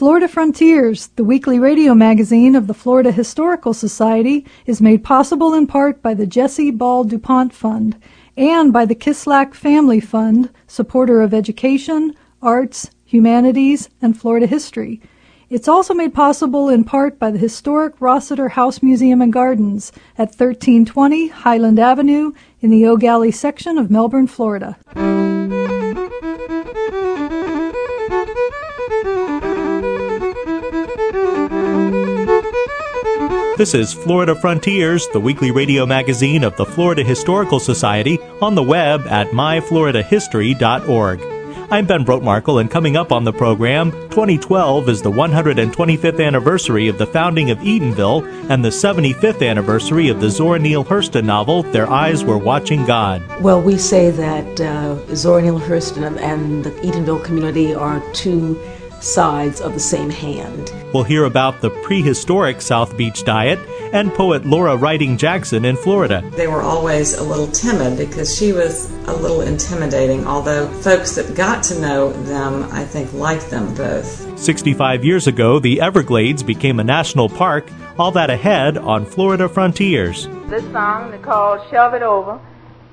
Florida Frontiers, the weekly radio magazine of the Florida Historical Society, is made possible in part by the Jesse Ball DuPont Fund and by the Kislak Family Fund, supporter of education, arts, humanities, and Florida history. It's also made possible in part by the historic Rossiter House Museum and Gardens at 1320 Highland Avenue in the Gallie section of Melbourne, Florida. This is Florida Frontiers, the weekly radio magazine of the Florida Historical Society, on the web at myfloridahistory.org. I'm Ben Brotemarkle, and coming up on the program, 2012 is the 125th anniversary of the founding of Eatonville and the 75th anniversary of the Zora Neale Hurston novel, Their Eyes Were Watching God. Well, we say that uh, Zora Neale Hurston and the Eatonville community are two sides of the same hand. We'll hear about the prehistoric South Beach diet and poet Laura Riding Jackson in Florida. They were always a little timid because she was a little intimidating, although folks that got to know them, I think, liked them both. 65 years ago, the Everglades became a national park. All that ahead on Florida Frontiers. This song is called Shove It Over,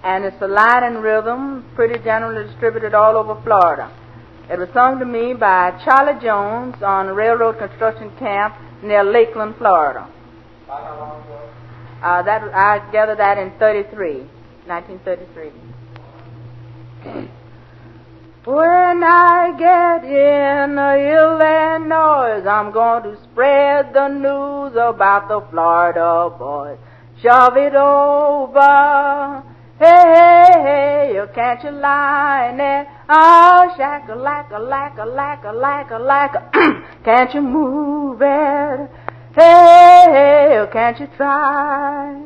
and it's a Latin rhythm, pretty generally distributed all over Florida. It was sung to me by Charlie Jones on railroad construction camp near Lakeland, Florida. Uh, that I gathered that in 33, 1933. when I get in Illinois, I'm going to spread the news about the Florida boys. Shove it over. Hey, hey, hey, you can't you line it? Oh, shack a lack a lack a lack a lack a lack a can't you move it? Hey, hey, oh, can't you try?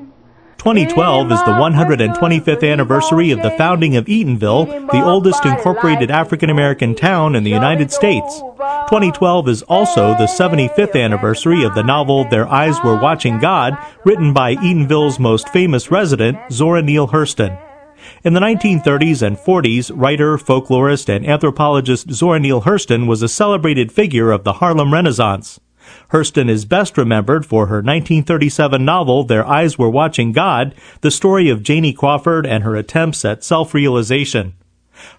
2012 is the 125th anniversary of the founding of Eatonville, the oldest incorporated African American town in the United States. 2012 is also the 75th anniversary of the novel Their Eyes Were Watching God, written by Eatonville's most famous resident, Zora Neale Hurston. In the 1930s and 40s, writer, folklorist, and anthropologist Zora Neale Hurston was a celebrated figure of the Harlem Renaissance. Hurston is best remembered for her 1937 novel Their Eyes Were Watching God, the story of Janie Crawford and her attempts at self-realization.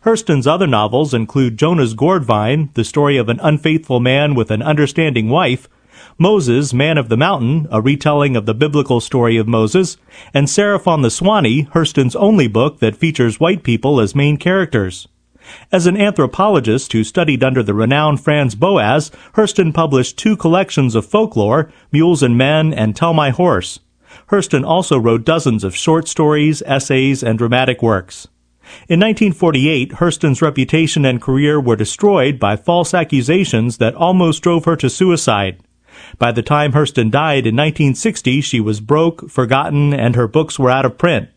Hurston's other novels include Jonah's Gourd Vine, the story of an unfaithful man with an understanding wife, Moses, Man of the Mountain, a retelling of the biblical story of Moses, and Seraph on the Suwanee, Hurston's only book that features white people as main characters. As an anthropologist who studied under the renowned Franz Boas, Hurston published two collections of folklore, Mules and Men and Tell My Horse. Hurston also wrote dozens of short stories, essays, and dramatic works. In 1948, Hurston's reputation and career were destroyed by false accusations that almost drove her to suicide. By the time Hurston died in 1960, she was broke, forgotten, and her books were out of print.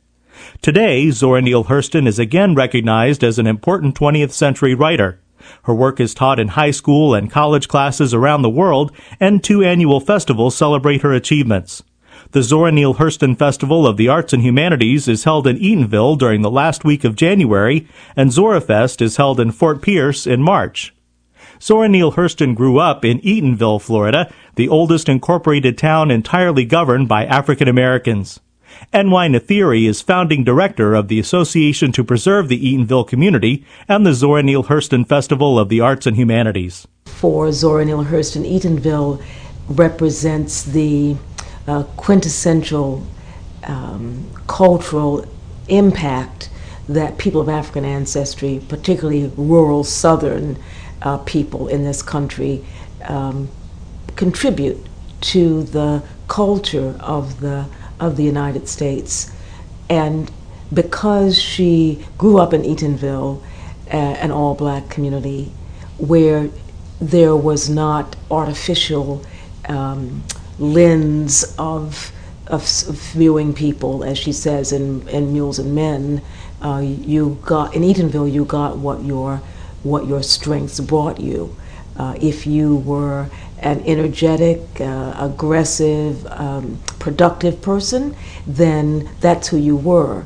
Today, Zora Neale Hurston is again recognized as an important 20th century writer. Her work is taught in high school and college classes around the world, and two annual festivals celebrate her achievements. The Zora Neale Hurston Festival of the Arts and Humanities is held in Eatonville during the last week of January, and ZoraFest is held in Fort Pierce in March. Zora Neale Hurston grew up in Eatonville, Florida, the oldest incorporated town entirely governed by African Americans. N.Y. Nathiri is founding director of the Association to Preserve the Eatonville Community and the Zora Neale Hurston Festival of the Arts and Humanities. For Zora Neale Hurston, Eatonville represents the uh, quintessential um, cultural impact that people of African ancestry, particularly rural southern uh, people in this country, um, contribute to the culture of the of the United States. And because she grew up in Eatonville, uh, an all black community, where there was not artificial um, lens of, of, viewing people, as she says in, in Mules and Men, uh, you got in Eatonville you got what your what your strengths brought you. Uh, if you were an energetic, uh, aggressive, um, productive person, then that's who you were.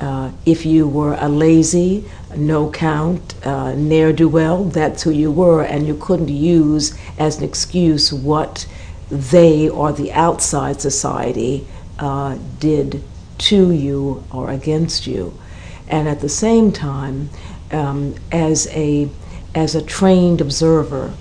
Uh, if you were a lazy, no count, uh, ne'er do well, that's who you were, and you couldn't use as an excuse what they or the outside society uh, did to you or against you. And at the same time, um, as a as a trained observer,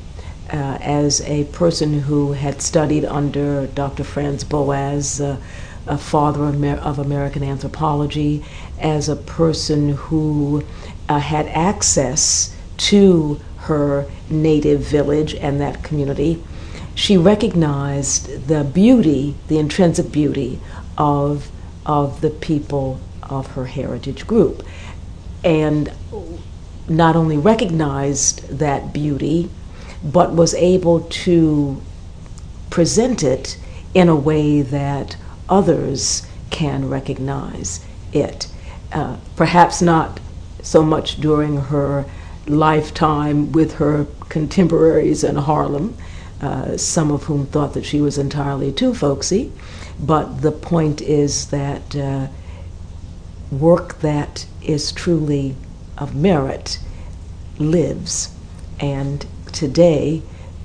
uh, as a person who had studied under Dr. Franz Boas, uh, a father of, of, American anthropology, as a person who uh, had access to her native village and that community, she recognized the beauty, the intrinsic beauty of, of the people of her heritage group. And not only recognized that beauty, but was able to present it in a way that others can recognize it. Uh, perhaps not so much during her lifetime with her contemporaries in Harlem, uh, some of whom thought that she was entirely too folksy. But the point is that uh, work that is truly of merit lives. And today,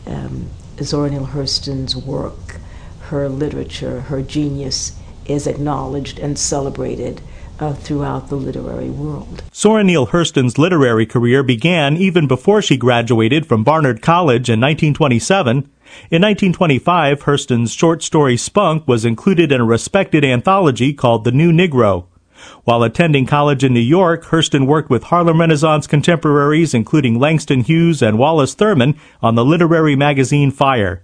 um, Zora Neale Hurston's work, her literature, her genius is acknowledged and celebrated uh, throughout the literary world. Zora Neale Hurston's literary career began even before she graduated from Barnard College in 1927. In 1925, Hurston's short story Spunk was included in a respected anthology called The New Negro. While attending college in New York, Hurston worked with Harlem Renaissance contemporaries including Langston Hughes and Wallace Thurman on the literary magazine Fire.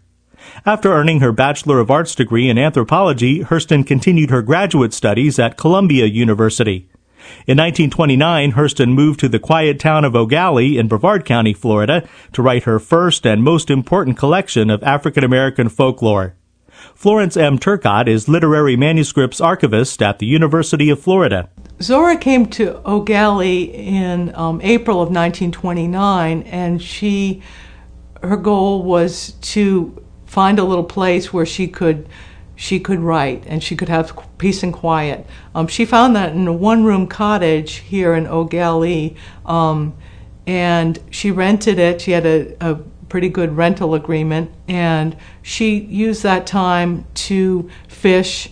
After earning her Bachelor of Arts degree in anthropology, Hurston continued her graduate studies at Columbia University. In 1929, Hurston moved to the quiet town of Gallie in Brevard County, Florida, to write her first and most important collection of African American folklore. Florence M. Turcotte is literary manuscripts archivist at the University of Florida. Zora came to Gallie in um, April of 1929, and she, her goal was to find a little place where she could she could write and she could have peace and quiet. Um, she found that in a one-room cottage here in Gallie, um, and she rented it. She had a, a pretty good rental agreement, and she used that time to fish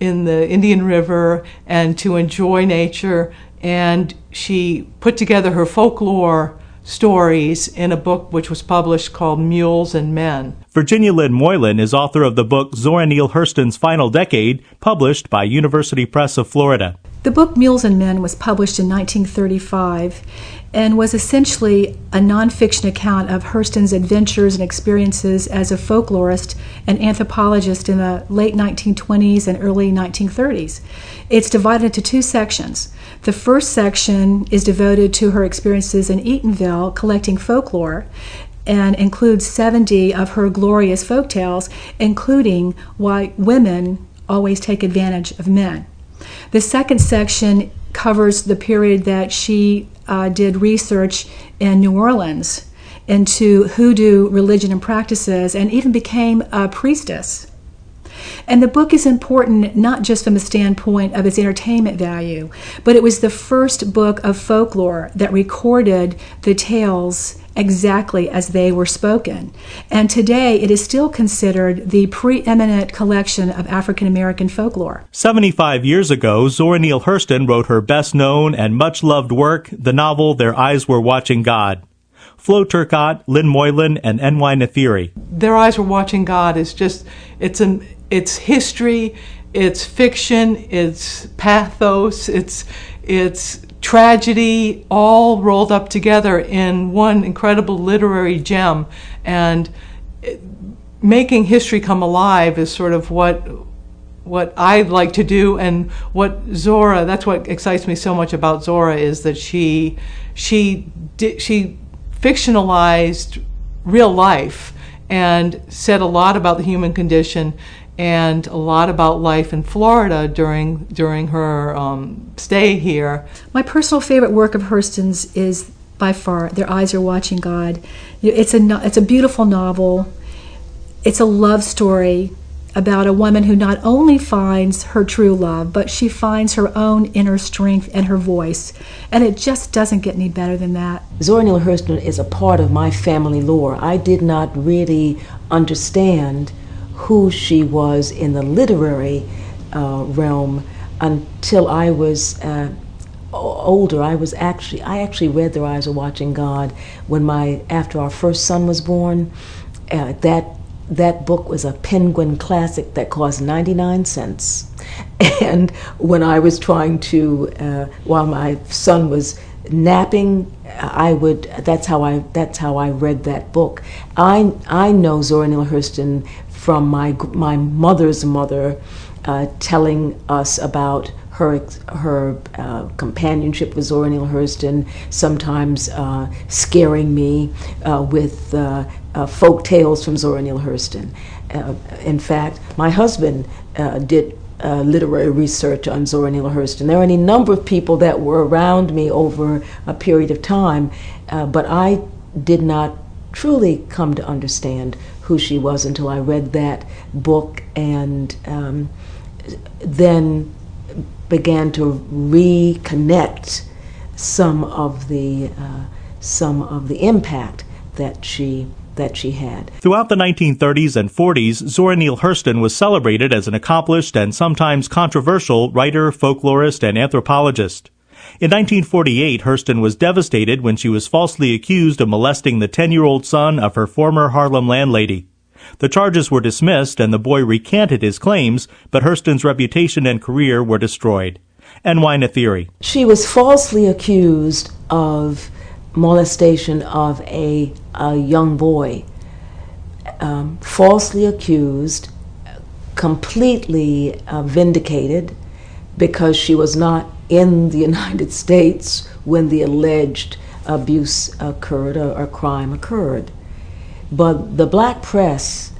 in the Indian River and to enjoy nature. And she put together her folklore stories in a book which was published called Mules and Men. Virginia Lynn Moylan is author of the book Zora Neale Hurston's Final Decade, published by University Press of Florida. The book Mules and Men was published in 1935 and was essentially a nonfiction account of Hurston's adventures and experiences as a folklorist and anthropologist in the late 1920s and early 1930s. It's divided into two sections. The first section is devoted to her experiences in Eatonville collecting folklore and includes 70 of her glorious folk tales, including why women always take advantage of men. The second section covers the period that she uh, did research in New Orleans into hoodoo religion and practices and even became a priestess. And the book is important not just from the standpoint of its entertainment value, but it was the first book of folklore that recorded the tales exactly as they were spoken. And today it is still considered the preeminent collection of African American folklore. 75 years ago, Zora Neale Hurston wrote her best known and much loved work, the novel Their Eyes Were Watching God. Flo Turcotte, Lynn Moylan, and N.Y. Nathiri. Their Eyes Were Watching God is just, it's an, it's history, it's fiction, it's pathos, it's, it's tragedy all rolled up together in one incredible literary gem. And making history come alive is sort of what what I like to do and what Zora that's what excites me so much about Zora is that she she she fictionalized real life and said a lot about the human condition and a lot about life in Florida during during her um, stay here. My personal favorite work of Hurston's is by far "Their Eyes Are Watching God." It's a it's a beautiful novel. It's a love story about a woman who not only finds her true love, but she finds her own inner strength and her voice. And it just doesn't get any better than that. Zora Neale Hurston is a part of my family lore. I did not really understand who she was in the literary uh, realm until I was uh, older. I was actually I actually read Their Eyes Are Watching God when my after our first son was born. Uh, that that book was a Penguin classic that cost 99 cents. And when I was trying to, uh, while my son was napping, I would. That's how I. That's how I read that book. I I know Zora Neale Hurston from my my mother's mother, uh, telling us about her her uh, companionship with Zora Neale Hurston, sometimes uh, scaring me uh, with uh, uh, folk tales from Zora Neale Hurston. Uh, in fact, my husband did literary research on Zora Neale Hurston. There are any number of people that were around me over a period of time, but I did not truly come to understand who she was until I read that book and um, then began to reconnect some of the uh, some of the impact that she that she had. Throughout the 1930s and 40s, Zora Neale Hurston was celebrated as an accomplished and sometimes controversial writer, folklorist, and anthropologist. In 1948, Hurston was devastated when she was falsely accused of molesting the 10-year-old son of her former Harlem landlady. The charges were dismissed and the boy recanted his claims, but Hurston's reputation and career were destroyed. NY Nathiri. She was falsely accused of molestation of a, a young boy. Um, falsely accused, completely uh, vindicated because she was not in the United States when the alleged abuse occurred or, or crime occurred. But the black press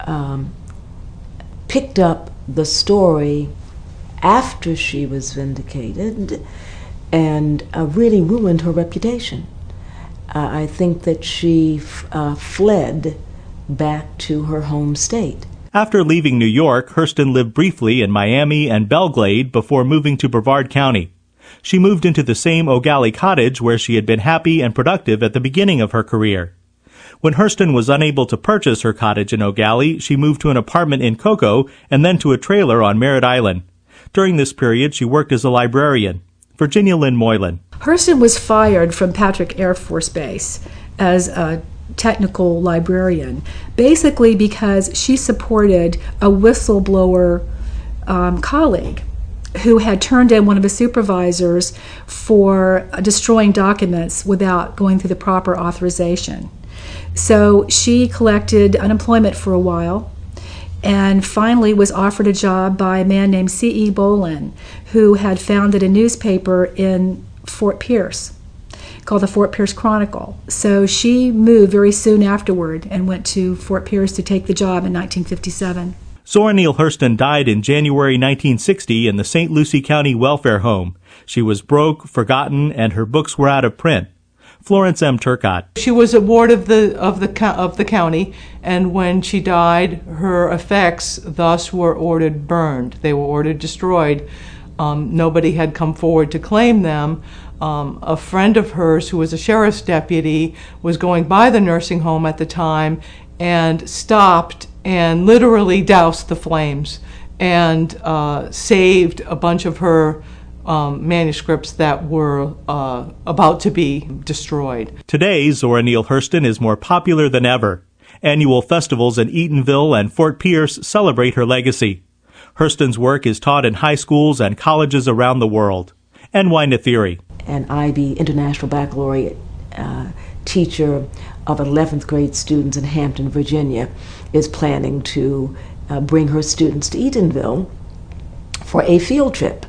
um, picked up the story after she was vindicated and uh, really ruined her reputation. Uh, I think that she f- uh, fled back to her home state. After leaving New York, Hurston lived briefly in Miami and Belle Glade before moving to Brevard County. She moved into the same Gallie cottage where she had been happy and productive at the beginning of her career. When Hurston was unable to purchase her cottage in Gallie, she moved to an apartment in Cocoa and then to a trailer on Merritt Island. During this period, she worked as a librarian. Virginia Lynn Moylan. Hurston was fired from Patrick Air Force Base as a technical librarian, basically because she supported a whistleblower um, colleague who had turned in one of his supervisors for destroying documents without going through the proper authorization. So she collected unemployment for a while and finally was offered a job by a man named C.E. Bolin, who had founded a newspaper in Fort Pierce called the Fort Pierce Chronicle. So she moved very soon afterward and went to Fort Pierce to take the job in 1957. Zora Neale Hurston died in January 1960 in the St. Lucie County Welfare Home. She was broke, forgotten, and her books were out of print. Florence M. Turcotte. She was a ward of the of the of the county, and when she died, her effects thus were ordered burned. They were ordered destroyed. Um, nobody had come forward to claim them. Um, a friend of hers, who was a sheriff's deputy, was going by the nursing home at the time and stopped and literally doused the flames and uh, saved a bunch of her um, manuscripts that were uh, about to be destroyed. Today, Zora Neale Hurston is more popular than ever. Annual festivals in Eatonville and Fort Pierce celebrate her legacy. Hurston's work is taught in high schools and colleges around the world. NY Nathiri. An IB International Baccalaureate uh, teacher of 11th grade students in Hampton, Virginia, is planning to uh, bring her students to Eatonville for a field trip.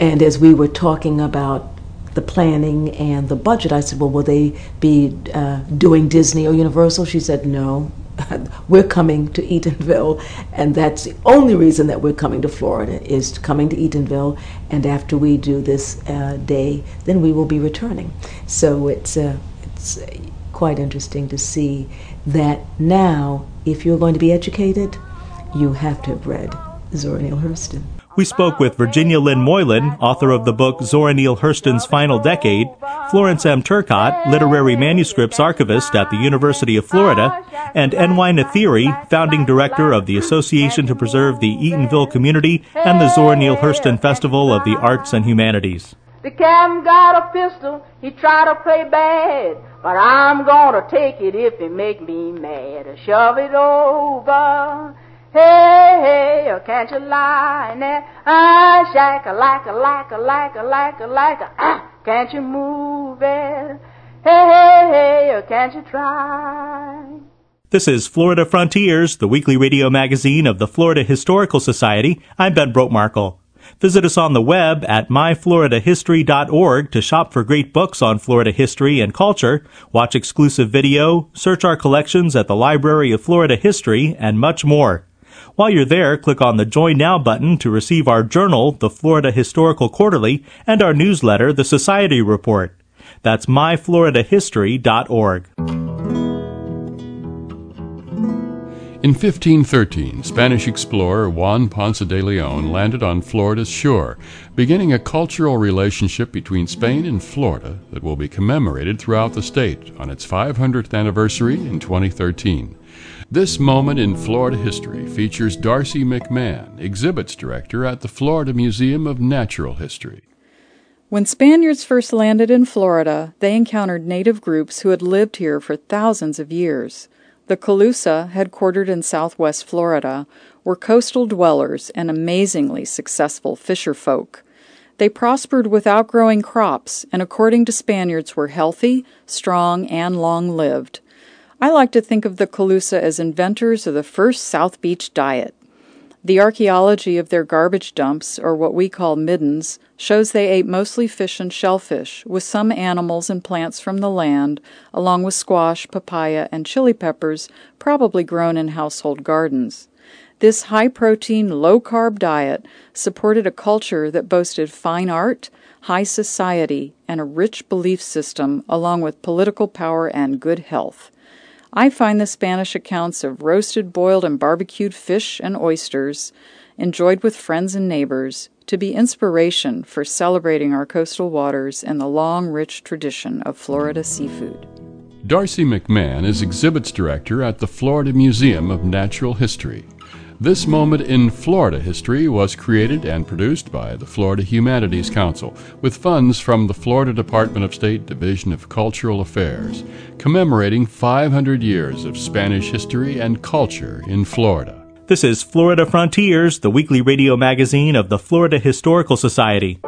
And as we were talking about the planning and the budget, I said, Well, will they be uh, doing Disney or Universal? She said, No. we're coming to Eatonville, and that's the only reason that we're coming to Florida is coming to Eatonville. And after we do this uh, day, then we will be returning. So it's uh, it's quite interesting to see that now, if you're going to be educated, you have to have read Zora Neale Hurston. We spoke with Virginia Lynn Moylan, author of the book Zora Neale Hurston's Final Decade, Florence M. Turcotte, literary manuscripts archivist at the University of Florida, and N.Y. Nathiri, founding director of the Association to Preserve the Eatonville Community and the Zora Neale Hurston Festival of the Arts and Humanities. The captain got a pistol, he tried to play bad, but I'm gonna take it if it make me mad. Shove it over. Hey, hey, oh, can't you lie there? Ah, shack a like a like a like a like a like a ah, can't you move it? Hey, hey, hey, oh, can't you try? This is Florida Frontiers, the weekly radio magazine of the Florida Historical Society. I'm Ben Brotemarkle. Visit us on the web at myfloridahistory.org to shop for great books on Florida history and culture, watch exclusive video, search our collections at the Library of Florida History, and much more. While you're there, click on the Join Now button to receive our journal, the Florida Historical Quarterly, and our newsletter, the Society Report. That's myfloridahistory.org. In 1513, Spanish explorer Juan Ponce de Leon landed on Florida's shore, beginning a cultural relationship between Spain and Florida that will be commemorated throughout the state on its 500th anniversary in 2013. This moment in Florida history features Darcy McMahon, exhibits director at the Florida Museum of Natural History. When Spaniards first landed in Florida, they encountered native groups who had lived here for thousands of years. The Calusa, headquartered in southwest Florida, were coastal dwellers and amazingly successful fisher folk. They prospered without growing crops, and according to Spaniards, were healthy, strong, and long lived. I like to think of the Calusa as inventors of the first South Beach diet. The archaeology of their garbage dumps, or what we call middens, shows they ate mostly fish and shellfish, with some animals and plants from the land, along with squash, papaya, and chili peppers, probably grown in household gardens. This high protein, low carb diet supported a culture that boasted fine art, high society, and a rich belief system, along with political power and good health. I find the Spanish accounts of roasted, boiled, and barbecued fish and oysters, enjoyed with friends and neighbors, to be inspiration for celebrating our coastal waters and the long, rich tradition of Florida seafood. Darcy McMahon is exhibits director at the Florida Museum of Natural History. This Moment in Florida History was created and produced by the Florida Humanities Council with funds from the Florida Department of State Division of Cultural Affairs, commemorating 500 years of Spanish history and culture in Florida. This is Florida Frontiers, the weekly radio magazine of the Florida Historical Society.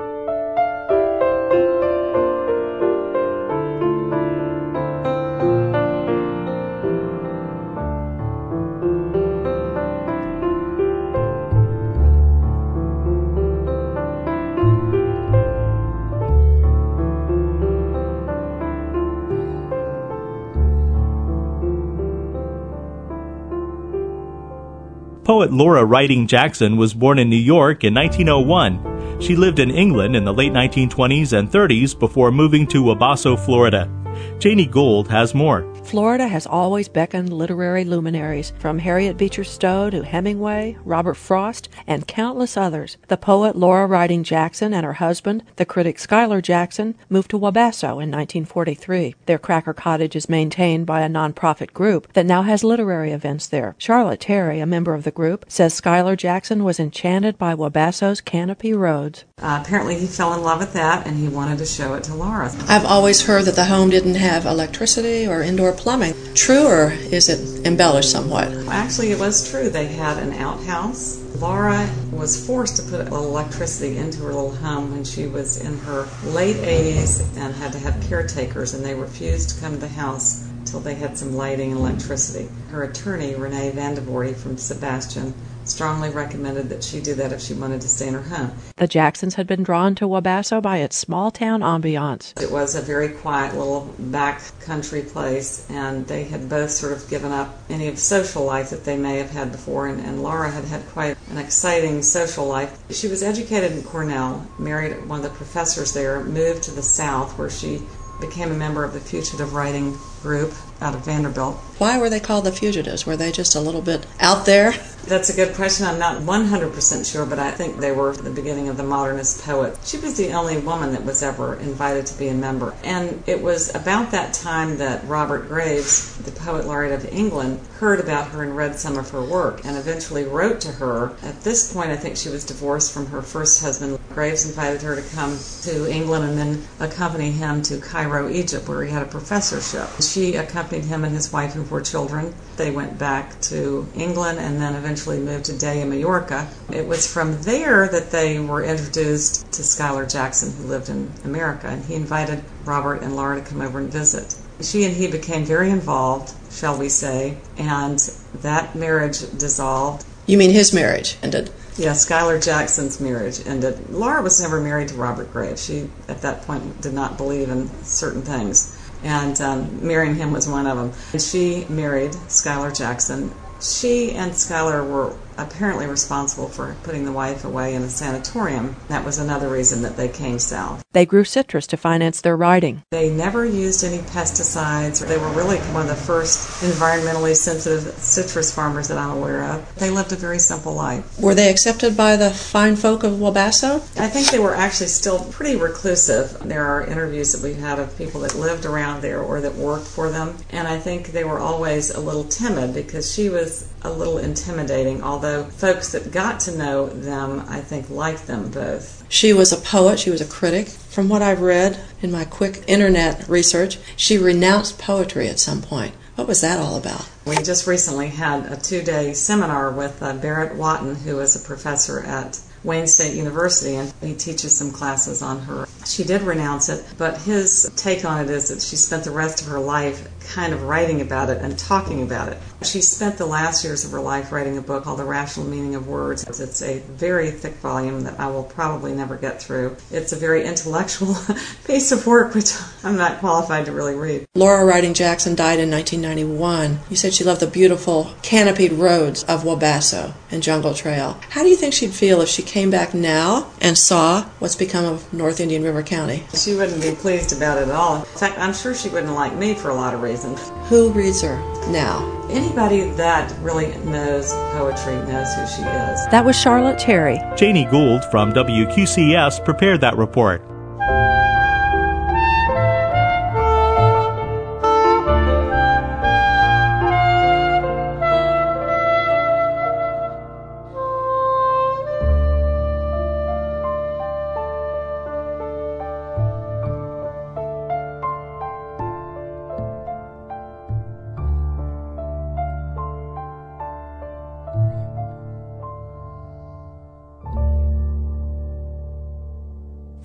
Poet Laura Riding Jackson was born in New York in 1901. She lived in England in the late 1920s and 30s before moving to Wabasso, Florida. Janie Gould has more. Florida has always beckoned literary luminaries, from Harriet Beecher Stowe to Hemingway, Robert Frost, and countless others. The poet Laura Riding Jackson and her husband, the critic Schuyler Jackson, moved to Wabasso in 1943. Their Cracker Cottage is maintained by a nonprofit group that now has literary events there. Charlotte Terry, a member of the group, says Schuyler Jackson was enchanted by Wabasso's canopy roads. Uh, apparently, he fell in love with that and he wanted to show it to Laura. I've always heard that the home didn't have electricity or indoor plumbing. True, or is it embellished somewhat? Actually, it was true. They had an outhouse. Laura was forced to put electricity into her little home when she was in her late 80s and had to have caretakers, and they refused to come to the house until they had some lighting and electricity. Her attorney, Renee Vandevoorty from Sebastian, strongly recommended that she do that if she wanted to stay in her home. The Jacksons had been drawn to Wabasso by its small town ambiance. It was a very quiet little back country place, and they had both sort of given up any of social life that they may have had before, and, and Laura had had quite an exciting social life. She was educated in Cornell, married one of the professors there, moved to the South where she became a member of the fugitive writing group out of Vanderbilt. Why were they called the fugitives? Were they just a little bit out there? That's a good question. I'm not 100% sure, but I think they were the beginning of the modernist poet. She was the only woman that was ever invited to be a member. And it was about that time that Robert Graves, the poet laureate of England, heard about her and read some of her work and eventually wrote to her. At this point, I think she was divorced from her first husband. Graves invited her to come to England and then accompany him to Cairo, Egypt, where he had a professorship. She accompanied him and his wife and four children. They went back to England and then eventually moved to Deià, Majorca. It was from there that they were introduced to Schuyler Jackson, who lived in America, and he invited Robert and Laura to come over and visit. She and he became very involved, shall we say, and that marriage dissolved. You mean his marriage ended? Yeah, Schuyler Jackson's marriage ended. Laura was never married to Robert Graves. She, at that point, did not believe in certain things and um, marrying him was one of them. And she married Skylar Jackson. She and Schuyler were apparently responsible for putting the wife away in a sanatorium. That was another reason that they came south. They grew citrus to finance their writing. They never used any pesticides. They were really one of the first environmentally sensitive citrus farmers that I'm aware of. They lived a very simple life. Were they accepted by the fine folk of Wabasso? I think they were actually still pretty reclusive. There are interviews that we've had of people that lived around there or that worked for them, and I think they were always a little timid because she was a little intimidating, although folks that got to know them, I think, liked them both. She was a poet, she was a critic. From what I've read in my quick internet research, she renounced poetry at some point. What was that all about? We just recently had a two day seminar with uh, Barrett Watten, who is a professor at Wayne State University, and he teaches some classes on her. She did renounce it, but his take on it is that she spent the rest of her life kind of writing about it and talking about it. She spent the last years of her life writing a book called The Rational Meaning of Words. It's a very thick volume that I will probably never get through. It's a very intellectual piece of work, which I'm not qualified to really read. Laura Riding Jackson died in 1991. You said she loved the beautiful canopied roads of Wabasso and Jungle Trail. How do you think she'd feel if she came back now and saw what's become of North Indian River County? She wouldn't be pleased about it at all. In fact, I'm sure she wouldn't like me for a lot of reasons. Who reads her now? Anybody that really knows poetry knows who she is. That was Charlotte Terry. Janie Gould from WQCS prepared that report.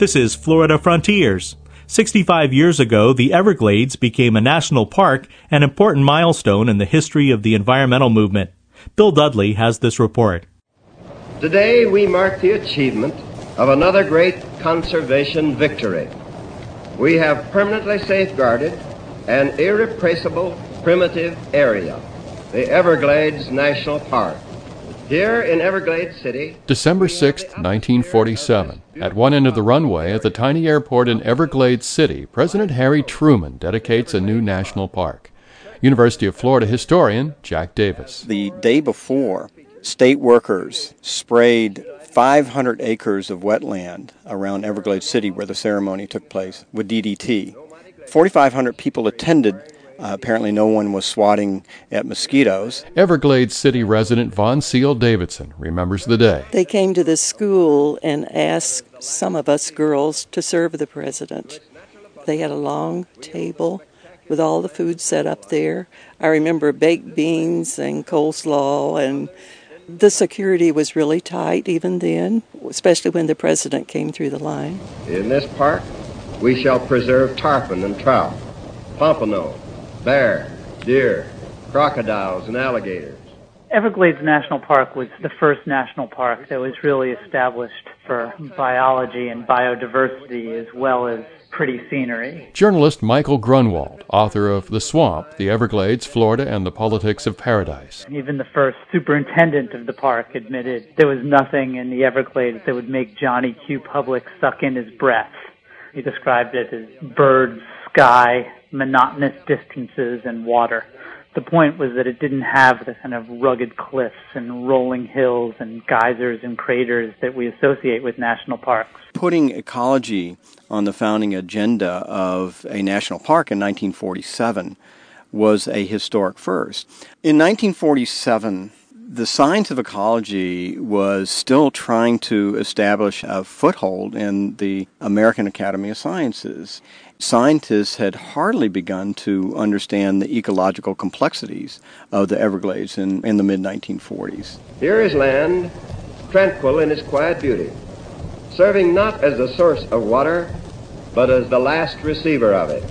This is Florida Frontiers. 65 years ago, the Everglades became a national park, an important milestone in the history of the environmental movement. Bill Dudley has this report. Today, we mark the achievement of another great conservation victory. We have permanently safeguarded an irrepressible primitive area, the Everglades National Park. Here in Everglades City. December 6, 1947. At one end of the runway at the tiny airport in Everglades City, President Harry Truman dedicates a new national park. University of Florida historian Jack Davis. The day before, state workers sprayed 500 acres of wetland around Everglades City where the ceremony took place with DDT. 4,500 people attended uh, apparently, no one was swatting at mosquitoes. Everglades City resident Von Seal Davidson remembers the day. They came to the school and asked some of us girls to serve the president. They had a long table with all the food set up there. I remember baked beans and coleslaw, and the security was really tight even then, especially when the president came through the line. In this park, we shall preserve tarpon and trout, pompano, bear, deer, crocodiles, and alligators. Everglades National Park was the first national park that was really established for biology and biodiversity as well as pretty scenery. Journalist Michael Grunwald, author of The Swamp, The Everglades, Florida, and the Politics of Paradise. Even the first superintendent of the park admitted there was nothing in the Everglades that would make Johnny Q. Public suck in his breath. He described it as birds, sky, monotonous distances, and water. The point was that it didn't have the kind of rugged cliffs and rolling hills and geysers and craters that we associate with national parks. Putting ecology on the founding agenda of a national park in 1947 was a historic first. In 1947, the science of ecology was still trying to establish a foothold in the American Academy of Sciences. Scientists had hardly begun to understand the ecological complexities of the Everglades in, in the mid 1940s. Here is land, tranquil in its quiet beauty, serving not as the source of water, but as the last receiver of it.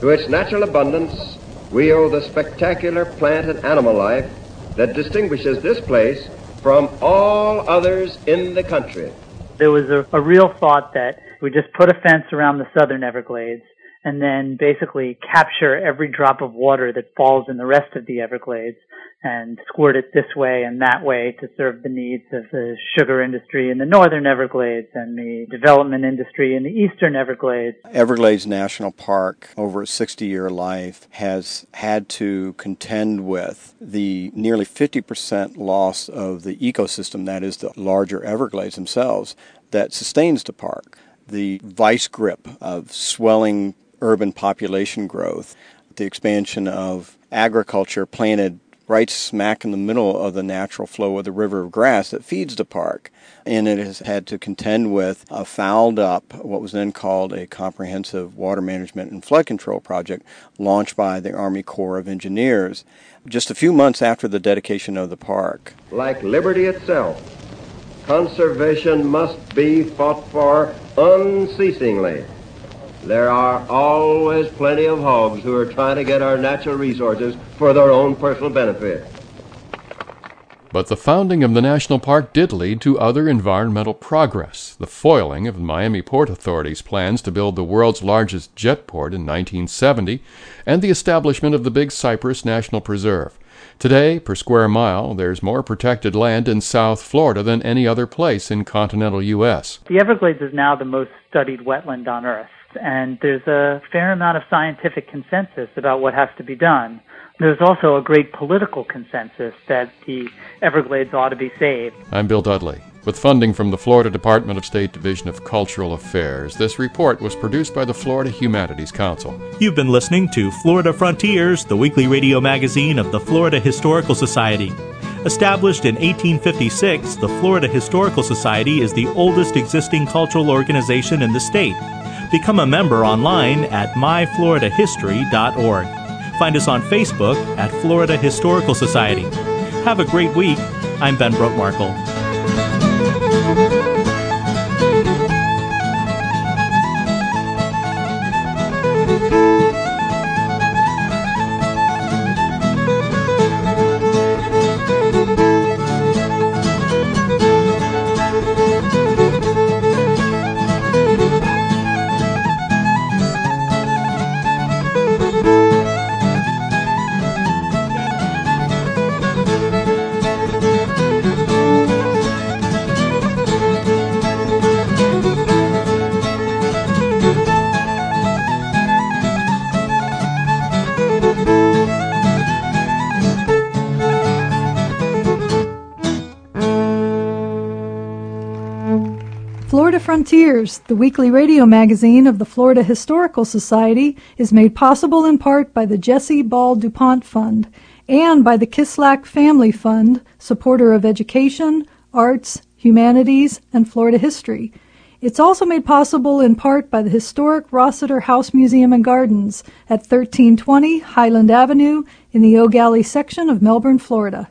To its natural abundance, we owe the spectacular plant and animal life that distinguishes this place from all others in the country. There was a, a real thought that we just put a fence around the southern Everglades and then basically capture every drop of water that falls in the rest of the Everglades and squirt it this way and that way to serve the needs of the sugar industry in the northern Everglades and the development industry in the eastern Everglades. Everglades National Park, over a 60 year life, has had to contend with the nearly 50% loss of the ecosystem, that is, the larger Everglades themselves, that sustains the park. The vice grip of swelling urban population growth, the expansion of agriculture planted right smack in the middle of the natural flow of the river of grass that feeds the park. And it has had to contend with a fouled up, what was then called a comprehensive water management and flood control project launched by the Army Corps of Engineers just a few months after the dedication of the park. Like liberty itself, conservation must be fought for unceasingly. There are always plenty of hogs who are trying to get our natural resources for their own personal benefit. But the founding of the national park did lead to other environmental progress. The foiling of the Miami Port Authority's plans to build the world's largest jet port in 1970, and the establishment of the Big Cypress National Preserve. Today, per square mile, there's more protected land in South Florida than any other place in continental U.S. The Everglades is now the most studied wetland on Earth and there's a fair amount of scientific consensus about what has to be done. There's also a great political consensus that the Everglades ought to be saved. I'm Bill Dudley. With funding from the Florida Department of State Division of Cultural Affairs, this report was produced by the Florida Humanities Council. You've been listening to Florida Frontiers, the weekly radio magazine of the Florida Historical Society. Established in 1856, the Florida Historical Society is the oldest existing cultural organization in the state. Become a member online at myfloridahistory.org. Find us on Facebook at Florida Historical Society. Have a great week. I'm Ben Brotemarkle. Frontiers, the weekly radio magazine of the Florida Historical Society, is made possible in part by the Jesse Ball DuPont Fund and by the Kislak Family Fund, supporter of education, arts, humanities, and Florida history. It's also made possible in part by the historic Rossiter House Museum and Gardens at 1320 Highland Avenue in the Gallie section of Melbourne, Florida.